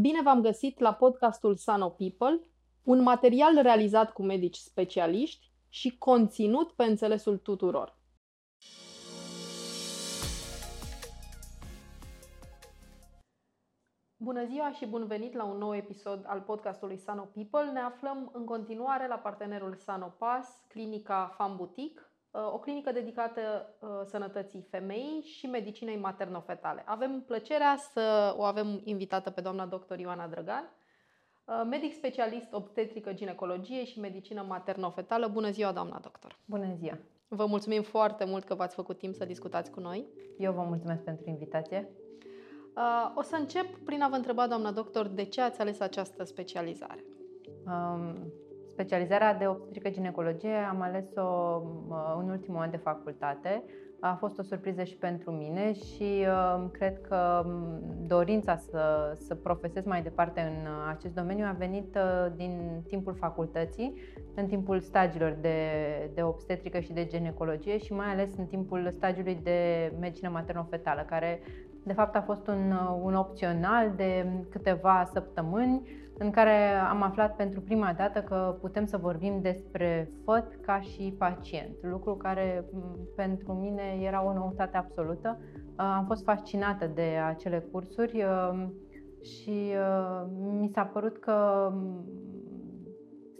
Bine v-am găsit la podcastul Sano People, un material realizat cu medici specialiști și conținut pe înțelesul tuturor. Bună ziua și bun venit la un nou episod al podcastului Sano People. Ne aflăm în continuare la partenerul Sanopas, clinica Fan Boutique, uh, o clinică dedicată uh, sănătății femeii și medicinei materno-fetale. Avem plăcerea să o avem invitată pe doamna doctor Ioana Drăgan, uh, medic specialist obstetrică, ginecologie și medicină materno-fetală. Bună ziua, doamna doctor! Bună ziua! Vă mulțumim foarte mult că v-ați făcut timp să discutați cu noi. Eu vă mulțumesc pentru invitație. O să încep prin a vă întreba, doamna doctor, de ce ați ales această specializare? Um, specializarea de obstetrică ginecologie am ales-o uh, în ultimul an de facultate. A fost o surpriză și pentru mine și uh, cred că um, dorința să, să profesez mai departe în acest domeniu a venit uh, din timpul facultății, în timpul stagiilor de, de obstetrică și de ginecologie și mai ales în timpul stagiului de medicină materno-fetală, care de fapt a fost un, un opțional de câteva săptămâni în care am aflat pentru prima dată că putem să vorbim despre făt ca și pacient, lucru care pentru mine era o noutate absolută. Am fost fascinată de acele cursuri și mi s-a părut că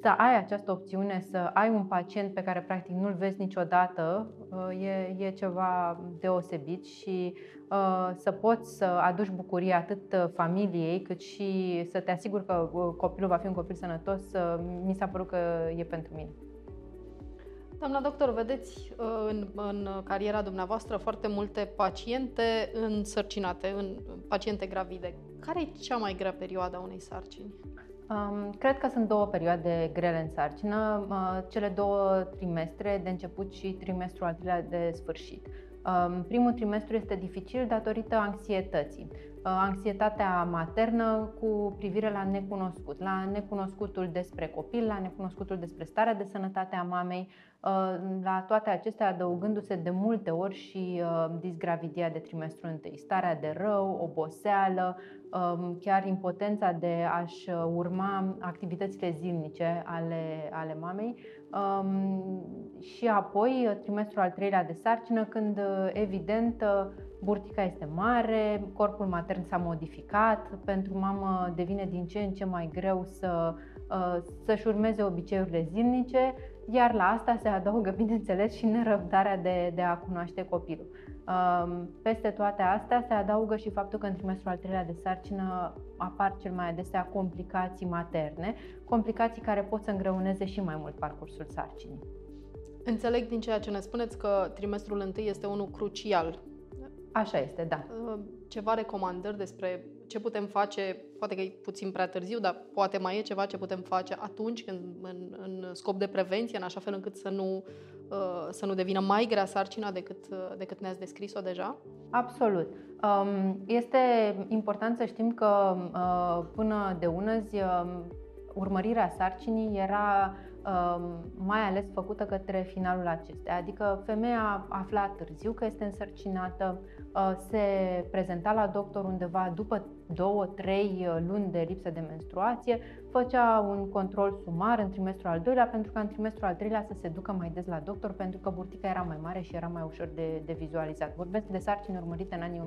să ai această opțiune, să ai un pacient pe care practic nu-l vezi niciodată, e, e ceva deosebit și Uh, să poți să aduci bucurie atât uh, familiei cât și să te asiguri că uh, copilul va fi un copil sănătos, mi s-a părut că e pentru mine. Doamna doctor, vedeți în, în cariera dumneavoastră foarte multe paciente însărcinate, în paciente gravide. Care e cea mai grea perioadă a unei sarcini? Um, cred că sunt două perioade grele în sarcină, uh, cele două trimestre de început și trimestrul al treilea de sfârșit. Primul trimestru este dificil datorită anxietății. Uh, anxietatea maternă cu privire la necunoscut, la necunoscutul despre copil, la necunoscutul despre starea de sănătate a mamei, uh, la toate acestea adăugându-se de multe ori și uh, disgravidia de trimestru întâi, starea de rău, oboseală, um, chiar impotența de a-și urma activitățile zilnice ale, ale mamei um, și apoi trimestrul al treilea de sarcină când evident burtica este mare, corpul matern s-a modificat, pentru mamă devine din ce în ce mai greu să, uh, să-și urmeze obiceiurile zilnice, iar la asta se adaugă, bineînțeles, și nerăbdarea de, de a cunoaște copilul. Um, peste toate astea se adaugă și faptul că în trimestrul al treilea de sarcină apar cel mai adesea complicații materne, complicații care pot să îngreuneze și mai mult parcursul sarcinii. Înțeleg din ceea ce ne spuneți că trimestrul întâi este unul crucial Așa este, da. Uh, ceva recomandări despre ce putem face, poate că e puțin prea târziu, dar poate mai e ceva ce putem face atunci când, în, în scop de prevenție, în așa fel încât să nu, uh, să nu devină mai grea sarcina decât, uh, decât ne-ați descris-o deja? Absolut. Um, este important să știm că până de unăzi um, urmărirea sarcinii era um, mai ales făcută către finalul acestea. Adică femeia afla târziu că este însărcinată, Uh, se prezenta la doctor undeva după două, trei uh, luni de lipsă de menstruație, făcea un control sumar în trimestrul al doilea pentru că în trimestrul al treilea să se ducă mai des la doctor pentru că burtica era mai mare și era mai ușor de, de vizualizat. Vorbesc de sarcini urmărite în anii 1970-1980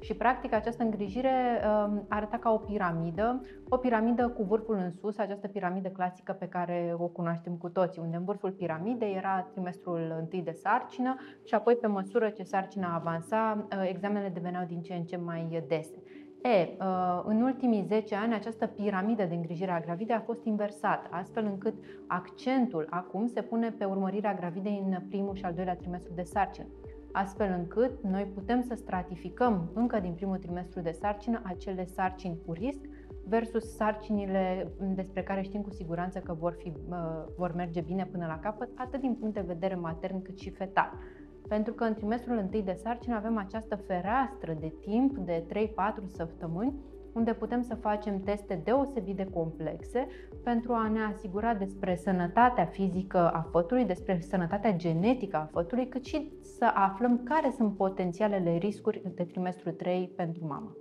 și practic această îngrijire um, arăta ca o piramidă, o piramidă cu vârful în sus, această piramidă clasică pe care o cunoaștem cu toții, unde în vârful piramidei era trimestrul întâi de sarcină și apoi pe măsură ce sarcina avansa, uh, examenele deveneau din ce în ce mai dese. E, uh, în ultimii 10 ani această piramidă de îngrijire a gravidei a fost inversată, astfel încât accentul acum se pune pe urmărirea gravidei în primul și al doilea trimestru de sarcină, astfel încât noi putem să stratificăm încă din primul trimestru de sarcină acele sarcini cu risc versus sarcinile despre care știm cu siguranță că vor, fi, uh, vor merge bine până la capăt, atât din punct de vedere matern cât și fetal. Pentru că în trimestrul întâi de sarcină avem această fereastră de timp de 3-4 săptămâni unde putem să facem teste deosebit de complexe pentru a ne asigura despre sănătatea fizică a fătului, despre sănătatea genetică a fătului, cât și să aflăm care sunt potențialele riscuri de trimestru 3 pentru mamă.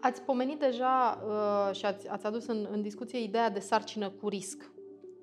Ați pomenit deja uh, și ați, ați adus în, în discuție ideea de sarcină cu risc.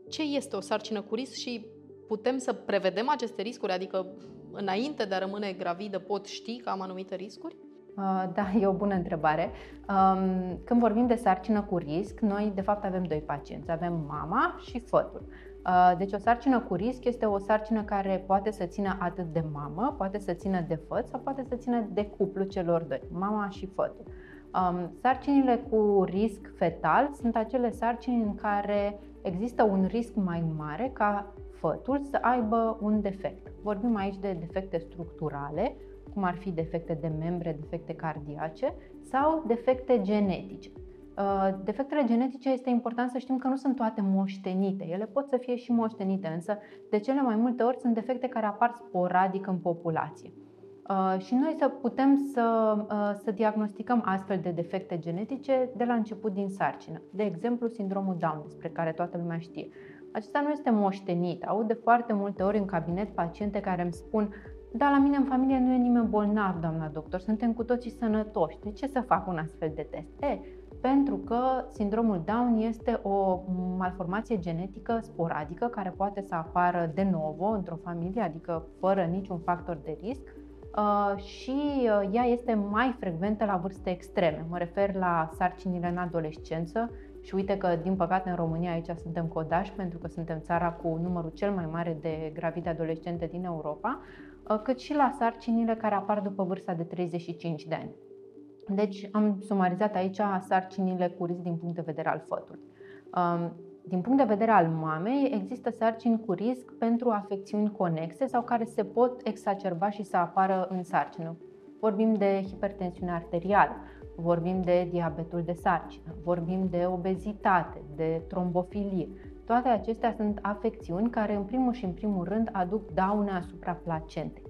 Ce este o sarcină cu risc și putem să prevedem aceste riscuri? Adică înainte de a rămâne gravidă pot ști că am anumite riscuri? Uh, da, e o bună întrebare. Um, când vorbim de sarcină cu risc, noi de fapt avem doi pacienți. Avem mama și fătul. Uh, deci o sarcină cu risc este o sarcină care poate să țină atât de mamă, poate să țină de făt sau poate să țină de cuplu celor doi, mama și fătul. Um, sarcinile cu risc fetal sunt acele sarcini în care există un risc mai mare ca fătul să aibă un defect. Vorbim aici de defecte structurale, cum ar fi defecte de membre, defecte cardiace sau defecte genetice. Uh, defectele genetice este important să știm că nu sunt toate moștenite. Ele pot să fie și moștenite, însă de cele mai multe ori sunt defecte care apar sporadic în populație. Uh, și noi să putem să, uh, să diagnosticăm astfel de defecte genetice de la început din sarcină. De exemplu, sindromul Down, despre care toată lumea știe. Acesta nu este moștenit. Aud de foarte multe ori în cabinet paciente care îmi spun da, la mine în familie nu e nimeni bolnav, doamna doctor, suntem cu toții sănătoși. De ce să fac un astfel de test? E, pentru că sindromul Down este o malformație genetică sporadică care poate să apară de novo într-o familie, adică fără niciun factor de risc uh, și uh, ea este mai frecventă la vârste extreme. Mă refer la sarcinile în adolescență și uite că, din păcate, în România aici suntem codași pentru că suntem țara cu numărul cel mai mare de gravide adolescente din Europa, uh, cât și la sarcinile care apar după vârsta de 35 de ani. Deci am sumarizat aici sarcinile cu risc din punct de vedere al fătului. Um, din punct de vedere al mamei, există sarcini cu risc pentru afecțiuni conexe sau care se pot exacerba și să apară în sarcină. Vorbim de hipertensiune arterială, vorbim de diabetul de sarcină, vorbim de obezitate, de trombofilie. Toate acestea sunt afecțiuni care în primul și în primul rând aduc daune asupra placentei.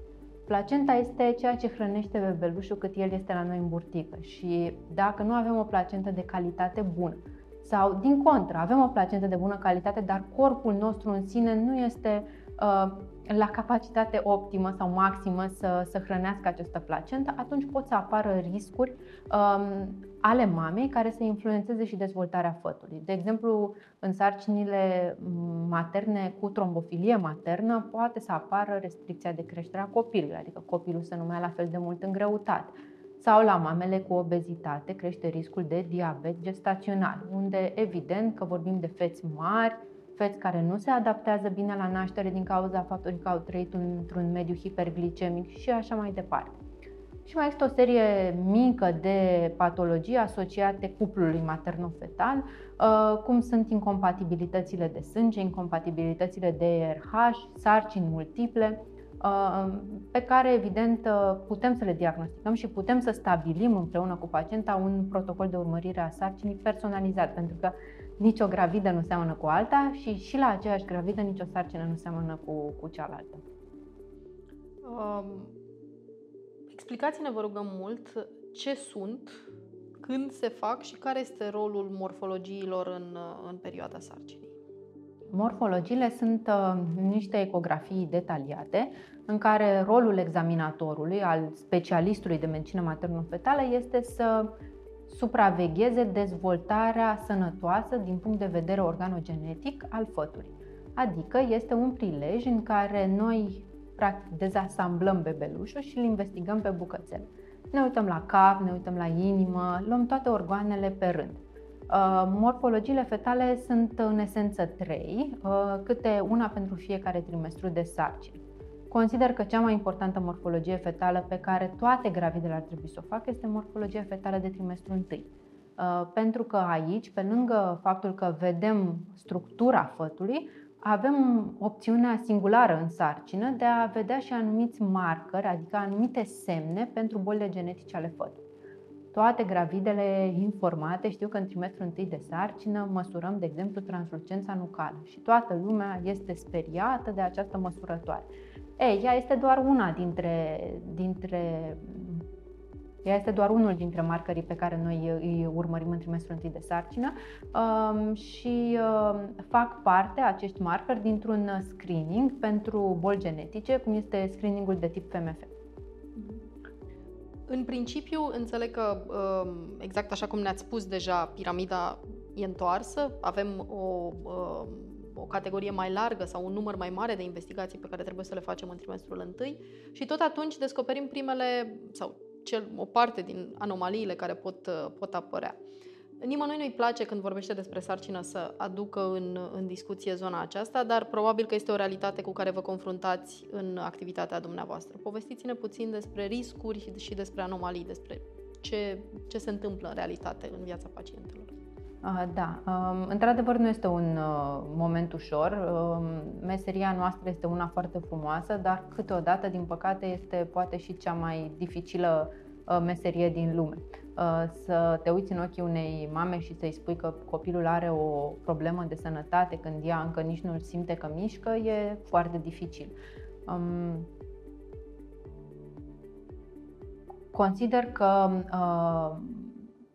Placenta este ceea ce hrănește bebelușul cât el este la noi în burtică și dacă nu avem o placentă de calitate bună sau din contră, avem o placentă de bună calitate, dar corpul nostru în sine nu este uh, la capacitate optimă sau maximă să, să hrănească această placentă, atunci pot să apară riscuri um, ale mamei care să influențeze și dezvoltarea fătului. De exemplu, în sarcinile materne cu trombofilie maternă poate să apară restricția de creștere a copilului, adică copilul să nu mai la fel de mult în greutate. Sau la mamele cu obezitate crește riscul de diabet gestațional, unde evident că vorbim de feți mari, feți care nu se adaptează bine la naștere din cauza faptului că au trăit într-un mediu hiperglicemic și așa mai departe. Și mai este o serie mică de patologii asociate cuplului materno-fetal, uh, cum sunt incompatibilitățile de sânge, incompatibilitățile de RH, sarcini multiple, uh, pe care evident uh, putem să le diagnosticăm și putem să stabilim împreună cu pacienta un protocol de urmărire a sarcinii personalizat, pentru că nicio gravidă nu seamănă cu alta și și la aceeași gravidă nicio sarcină nu seamănă cu, cu cealaltă. Um, explicați-ne, vă rugăm mult, ce sunt, când se fac și care este rolul morfologiilor în, în perioada sarcinii. Morfologiile sunt uh, niște ecografii detaliate în care rolul examinatorului, al specialistului de medicină maternă-fetală, este să supravegheze dezvoltarea sănătoasă din punct de vedere organogenetic al fătului. Adică este un prilej în care noi practic dezasamblăm bebelușul și îl investigăm pe bucățele. Ne uităm la cap, ne uităm la inimă, luăm toate organele pe rând. Uh, morfologiile fetale sunt în esență trei, uh, câte una pentru fiecare trimestru de sarcină. Consider că cea mai importantă morfologie fetală pe care toate gravidele ar trebui să o facă este morfologia fetală de trimestru întâi. Uh, pentru că aici, pe lângă faptul că vedem structura fătului, avem opțiunea singulară în sarcină de a vedea și anumiți marcări, adică anumite semne pentru bolile genetice ale fătului. Toate gravidele informate știu că în trimestrul întâi de sarcină măsurăm, de exemplu, translucența nucală și toată lumea este speriată de această măsurătoare. Ei, ea este doar una dintre, dintre ea este doar unul dintre marcării pe care noi îi urmărim în trimestrul întâi de sarcină um, și um, fac parte acești marcări dintr-un screening pentru boli genetice, cum este screeningul de tip FMF. În principiu, înțeleg că, um, exact așa cum ne-ați spus deja, piramida e întoarsă, avem o, um, o categorie mai largă sau un număr mai mare de investigații pe care trebuie să le facem în trimestrul întâi și tot atunci descoperim primele, sau cel, o parte din anomaliile care pot, pot apărea. Nimănui nu-i place când vorbește despre sarcină să aducă în, în discuție zona aceasta, dar probabil că este o realitate cu care vă confruntați în activitatea dumneavoastră. Povestiți-ne puțin despre riscuri și despre anomalii, despre ce, ce se întâmplă în realitate în viața pacientelor. Da, um, într-adevăr nu este un uh, moment ușor. Um, meseria noastră este una foarte frumoasă, dar câteodată, din păcate, este poate și cea mai dificilă uh, meserie din lume. Uh, să te uiți în ochii unei mame și să-i spui că copilul are o problemă de sănătate când ea încă nici nu simte că mișcă, e foarte dificil. Um, consider că uh,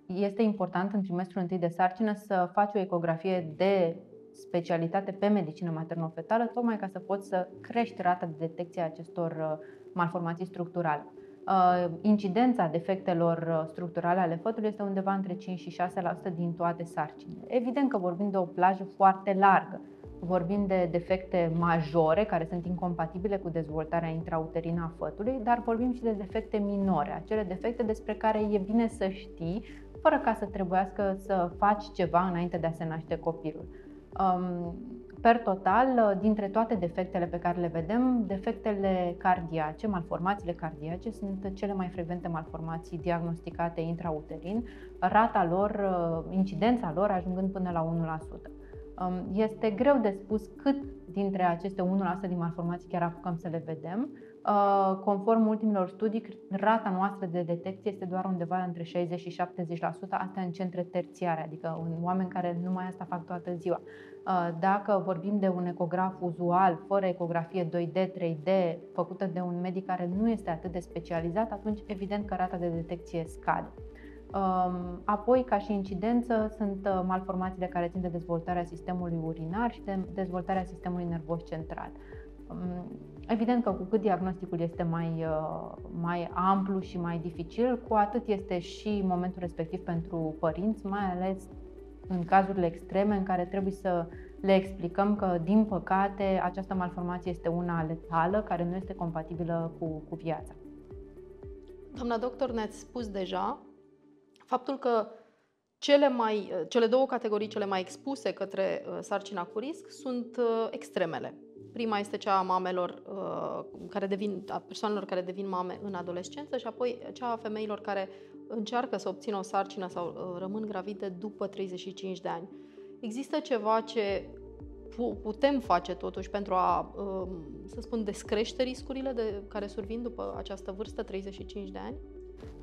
este important în trimestrul întâi de sarcină să faci o ecografie de specialitate pe medicină materno-fetală, tocmai ca să poți să crești rata de detecție a acestor uh, malformații structurale. Uh, incidența defectelor uh, structurale ale fătului este undeva între 5 și 6% din toate sarcinile. Evident că vorbim de o plajă foarte largă. Vorbim de defecte majore care sunt incompatibile cu dezvoltarea intrauterină a fătului, dar vorbim și de defecte minore, acele defecte despre care e bine să știi, fără ca să trebuiască să faci ceva înainte de a se naște copilul. Um, Per total, dintre toate defectele pe care le vedem, defectele cardiace, malformațiile cardiace, sunt cele mai frecvente malformații diagnosticate intrauterin, rata lor, incidența lor ajungând până la 1%. Um, este greu de spus cât dintre aceste 1% din malformații chiar apucăm să le vedem. Uh, conform ultimilor studii, rata noastră de detecție este doar undeva între 60 și 70%, asta în centre terțiare, adică în oameni care numai asta fac toată ziua. Uh, dacă vorbim de un ecograf uzual, fără ecografie 2D, 3D, făcută de un medic care nu este atât de specializat, atunci evident că rata de detecție scade. Um, apoi, ca și incidență, sunt uh, malformațiile care țin de dezvoltarea sistemului urinar și de dezvoltarea sistemului nervos central. Um, evident că cu cât diagnosticul este mai, uh, mai amplu și mai dificil, cu atât este și momentul respectiv pentru părinți, mai ales în cazurile extreme în care trebuie să le explicăm că, din păcate, această malformație este una letală, care nu este compatibilă cu, cu viața. Doamna doctor, ne-ați spus deja faptul că cele, mai, cele două categorii cele mai expuse către uh, sarcina cu risc sunt uh, extremele. Prima este cea a mamelor uh, care devin, a persoanelor care devin mame în adolescență și apoi cea a femeilor care încearcă să obțină o sarcină sau uh, rămân gravide după 35 de ani. Există ceva ce putem face totuși pentru a, um, să spun, descrește riscurile de care survin după această vârstă, 35 de ani?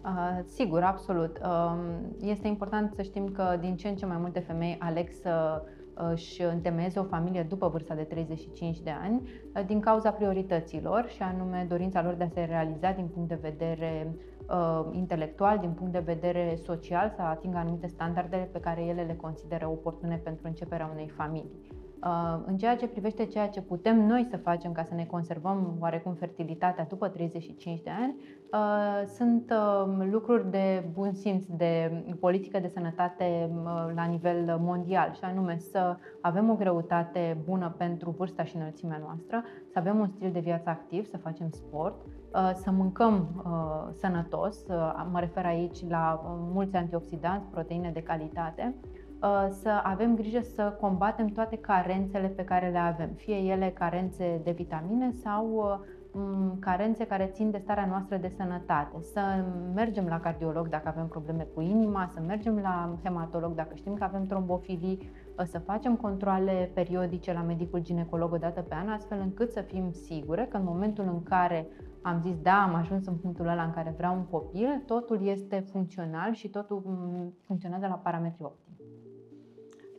Uh, sigur, absolut. Uh, este important să știm că din ce în ce mai multe femei aleg să își întemeieze o familie după vârsta de 35 de ani uh, din cauza priorităților și anume dorința lor de a se realiza din punct de vedere uh, intelectual, din punct de vedere social, să atingă anumite standarde pe care ele le consideră oportune pentru începerea unei familii. Uh, în ceea ce privește ceea ce putem noi să facem ca să ne conservăm oarecum fertilitatea după 35 de ani, uh, sunt uh, lucruri de bun simț, de politică de sănătate la nivel mondial, și anume să avem o greutate bună pentru vârsta și înălțimea noastră, să avem un stil de viață activ, să facem sport, să mâncăm sănătos, mă refer aici la mulți antioxidanți, proteine de calitate, Uh, să avem grijă să combatem toate carențele pe care le avem, fie ele carențe de vitamine sau uh, carențe care țin de starea noastră de sănătate. Să mergem la cardiolog dacă avem probleme cu inima, să mergem la hematolog dacă știm că avem trombofilii, uh, să facem controle periodice la medicul ginecolog o dată pe an, astfel încât să fim sigure că în momentul în care am zis, da, am ajuns în punctul ăla în care vreau un copil, totul este funcțional și totul mm, funcționează la parametri optimi.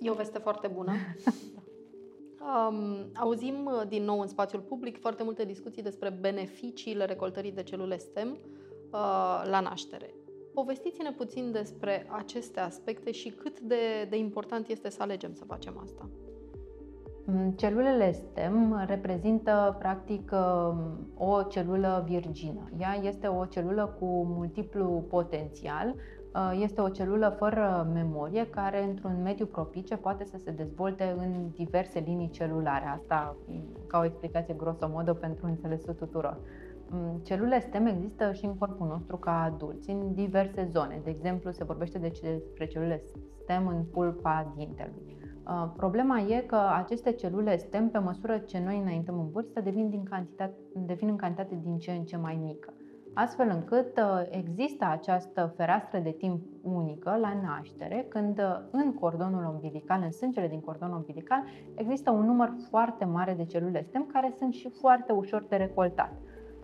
E o veste foarte bună. Um, auzim uh, din nou în spațiul public foarte multe discuții despre beneficiile recoltării de celule STEM uh, la naștere. Povestiți-ne puțin despre aceste aspecte și cât de, de important este să alegem să facem asta. Mm, celulele STEM reprezintă practic um, o celulă virgină. Ea este o celulă cu multiplu potențial, uh, este o celulă fără memorie care într-un mediu propice poate să se dezvolte în diverse linii celulare. Asta ca o explicație grosomodă pentru înțelesul tuturor. Mm, celulele STEM există și în corpul nostru ca adulți, în diverse zone. De exemplu, se vorbește despre celulele STEM în pulpa dintelui. Uh, problema e că aceste celule STEM, pe măsură ce noi înaintăm în vârstă, devin, din cantitate, devin în cantitate din ce în ce mai mică. Astfel încât uh, există această fereastră de timp unică la naștere, când uh, în cordonul umbilical, în sângele din cordonul umbilical, există un număr foarte mare de celule STEM care sunt și foarte ușor de recoltat.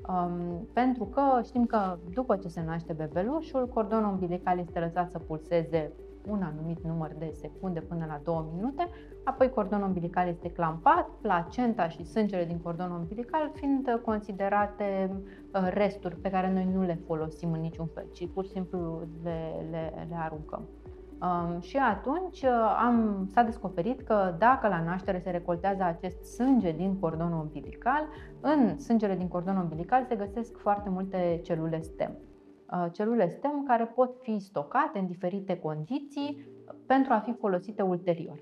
Um, pentru că știm că după ce se naște bebelușul, cordonul umbilical este lăsat să pulseze un anumit număr de secunde până la 2 minute, apoi cordonul umbilical este clampat, placenta și sângele din cordonul umbilical fiind considerate uh, resturi pe care noi nu le folosim în niciun fel, ci pur și simplu le, le, le aruncăm. Um, și atunci uh, am, s-a descoperit că dacă la naștere se recoltează acest sânge din cordonul umbilical, în sângele din cordonul umbilical se găsesc foarte multe celule stem. Uh, celule STEM care pot fi stocate în diferite condiții pentru a fi folosite ulterior.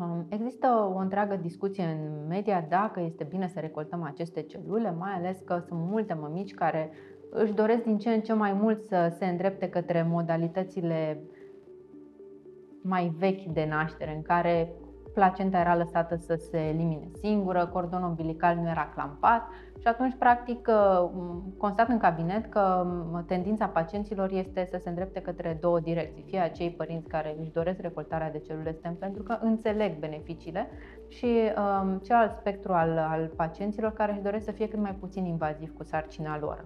Um, există o întreagă discuție în media dacă este bine să recoltăm aceste celule, mai ales că sunt multe mămici care își doresc din ce în ce mai mult să se îndrepte către modalitățile mai vechi de naștere, în care placenta era lăsată să se elimine singură, cordonul umbilical nu era clampat și atunci, practic, uh, constat în cabinet că tendința pacienților este să se îndrepte către două direcții. Fie acei părinți care își doresc recoltarea de celule STEM pentru că înțeleg beneficiile și um, celălalt spectru al, al pacienților care își doresc să fie cât mai puțin invaziv cu sarcina lor,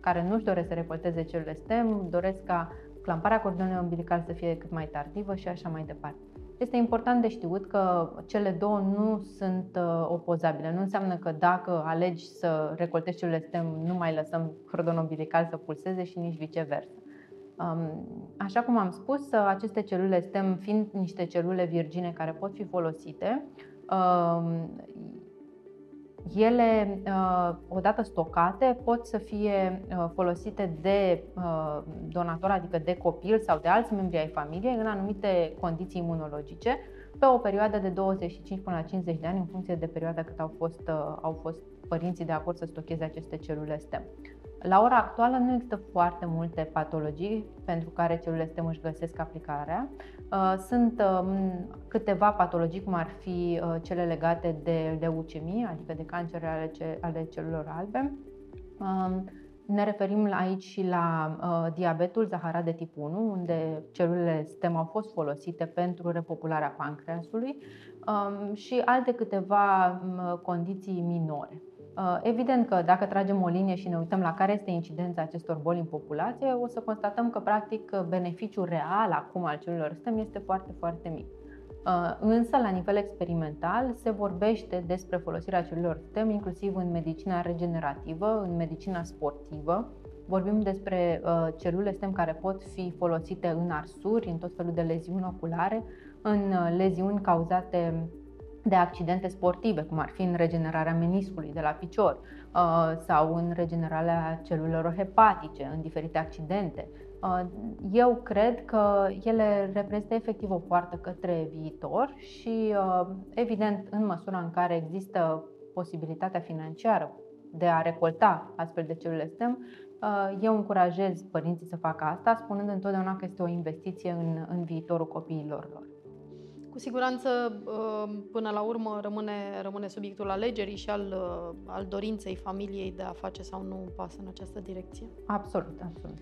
care nu își doresc să recolteze celule STEM, doresc ca clamparea cordonului umbilical să fie cât mai tardivă și așa mai departe. Este important de știut că cele două nu sunt uh, opozabile. Nu înseamnă că dacă alegi să recoltezi celule STEM, nu mai lăsăm cordonul umbilical să pulseze și nici viceversa. Um, așa cum am spus, uh, aceste celule STEM fiind niște celule virgine care pot fi folosite, um, ele, uh, odată stocate, pot să fie uh, folosite de uh, donator, adică de copil sau de alți membri ai familiei, în anumite condiții imunologice, pe o perioadă de 25 până la 50 de ani, în funcție de perioada cât au fost, au fost părinții de acord să stocheze aceste celule STEM. La ora actuală nu există foarte multe patologii pentru care celulele STEM își găsesc aplicarea. Uh, sunt um, câteva patologii, cum ar fi uh, cele legate de leucemie, adică de cancere ale celulelor albe. Um, ne referim aici și la uh, diabetul zaharat de tip 1, unde celulele STEM au fost folosite pentru repopularea pancreasului um, și alte câteva condiții minore. Uh, evident că dacă tragem o linie și ne uităm la care este incidența acestor boli în populație, o să constatăm că practic beneficiul real acum al celulelor STEM este foarte, foarte mic. Uh, însă, la nivel experimental, se vorbește despre folosirea celulelor STEM inclusiv în medicina regenerativă, în medicina sportivă. Vorbim despre uh, celule STEM care pot fi folosite în arsuri, în tot felul de leziuni oculare, în leziuni cauzate de accidente sportive, cum ar fi în regenerarea meniscului de la picior uh, sau în regenerarea celulelor hepatice, în diferite accidente. Uh, eu cred că ele reprezintă efectiv o poartă către viitor și, uh, evident, în măsura în care există posibilitatea financiară de a recolta astfel de celule STEM, eu încurajez părinții să facă asta, spunând întotdeauna că este o investiție în, în viitorul copiilor lor. Cu siguranță, uh, până la urmă, rămâne, rămâne subiectul alegerii și al, uh, al dorinței familiei de a face sau nu un pas în această direcție. Absolut, absolut.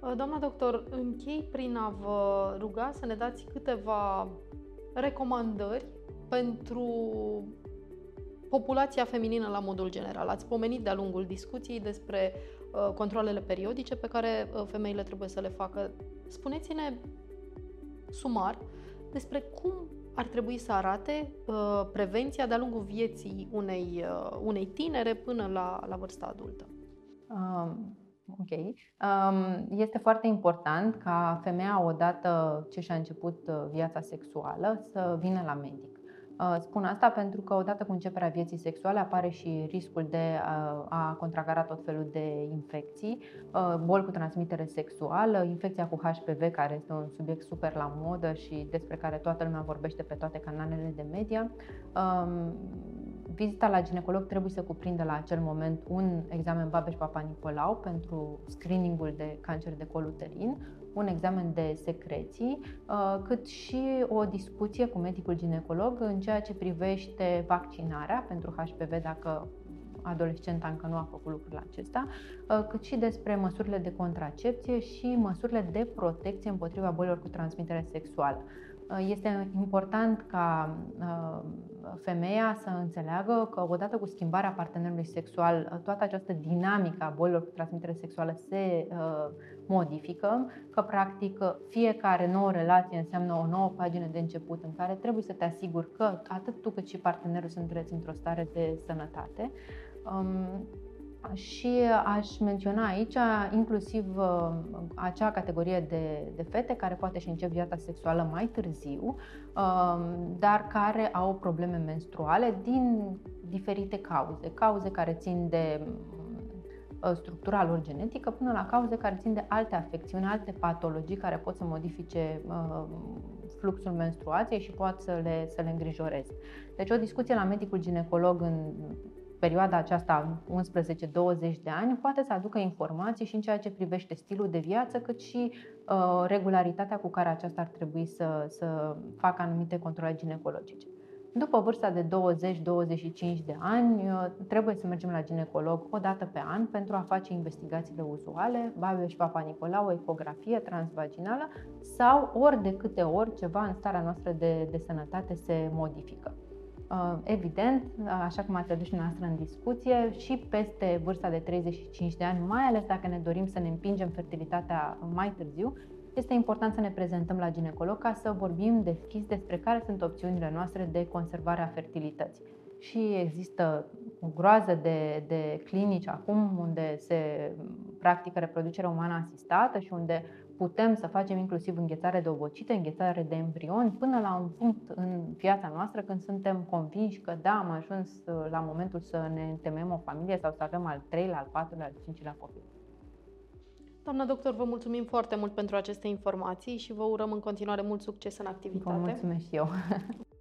Uh, doamna doctor, închei prin a vă ruga să ne dați câteva recomandări pentru populația feminină la modul general. Ați pomenit de-a lungul discuției despre uh, controlele periodice pe care uh, femeile trebuie să le facă. Spuneți-ne sumar despre cum ar trebui să arate uh, prevenția de-a lungul vieții unei, uh, unei tinere până la, la vârsta adultă. Um, ok. Um, este foarte important ca femeia, odată ce și-a început uh, viața sexuală, să vină la medic. Uh, spun asta pentru că odată cu începerea vieții sexuale apare și riscul de a contracara tot felul de infecții, uh, boli cu transmitere sexuală, infecția cu HPV, care este un subiect super la modă și despre care toată lumea vorbește pe toate canalele de media. Um, vizita la ginecolog trebuie să cuprindă la acel moment un examen Babeș-Papa Nicolau pentru screeningul de cancer de col uterin, un examen de secreții, uh, cât și o discuție cu medicul ginecolog în ceea ce privește vaccinarea pentru HPV dacă adolescenta încă nu a făcut lucrul acesta, uh, cât și despre măsurile de contracepție și măsurile de protecție împotriva bolilor cu transmitere sexuală. Uh, este important ca femeia să înțeleagă că odată cu schimbarea partenerului sexual, toată această dinamică a bolilor cu transmitere sexuală se modifică, că practic fiecare nouă relație înseamnă o nouă pagină de început în care trebuie să te asiguri că atât tu cât și partenerul sunteți într-o stare de sănătate. Um, și aș menționa aici inclusiv uh, acea categorie de, de fete care poate și încep viața sexuală mai târziu, um, dar care au probleme menstruale din diferite cauze. Cauze care țin de Uh, structura lor genetică până la cauze care țin de alte afecțiuni, alte patologii care pot să modifice uh, fluxul menstruației și pot să le, să le îngrijoreze. Deci o discuție la medicul ginecolog în perioada aceasta 11-20 de ani poate să aducă informații și în ceea ce privește stilul de viață, cât și uh, regularitatea cu care aceasta ar trebui să, să facă anumite controle ginecologice. După vârsta de 20-25 de ani, uh, trebuie să mergem la ginecolog o dată pe an pentru a face investigațiile uzuale, Babio și Papa Nicolau, o ecografie transvaginală sau ori de câte ori ceva în starea noastră de, de sănătate se modifică. Uh, evident, așa cum ați adus și noastră în discuție, și peste vârsta de 35 de ani, mai ales dacă ne dorim să ne împingem fertilitatea mai târziu, este important să ne prezentăm la ginecolog ca să vorbim deschis despre care sunt opțiunile noastre de conservare a fertilității. Și există o groază de, de clinici acum unde se practică reproducerea umană asistată și unde putem să facem inclusiv înghețare de ovocite, înghețare de embrioni, până la un punct în viața noastră când suntem convinși că da, am ajuns la momentul să ne întemeiem o familie sau să avem al treilea, al patrulea, al cincilea copil. Doamna doctor, vă mulțumim foarte mult pentru aceste informații și vă urăm în continuare mult succes în activitate. Vă mulțumesc și eu.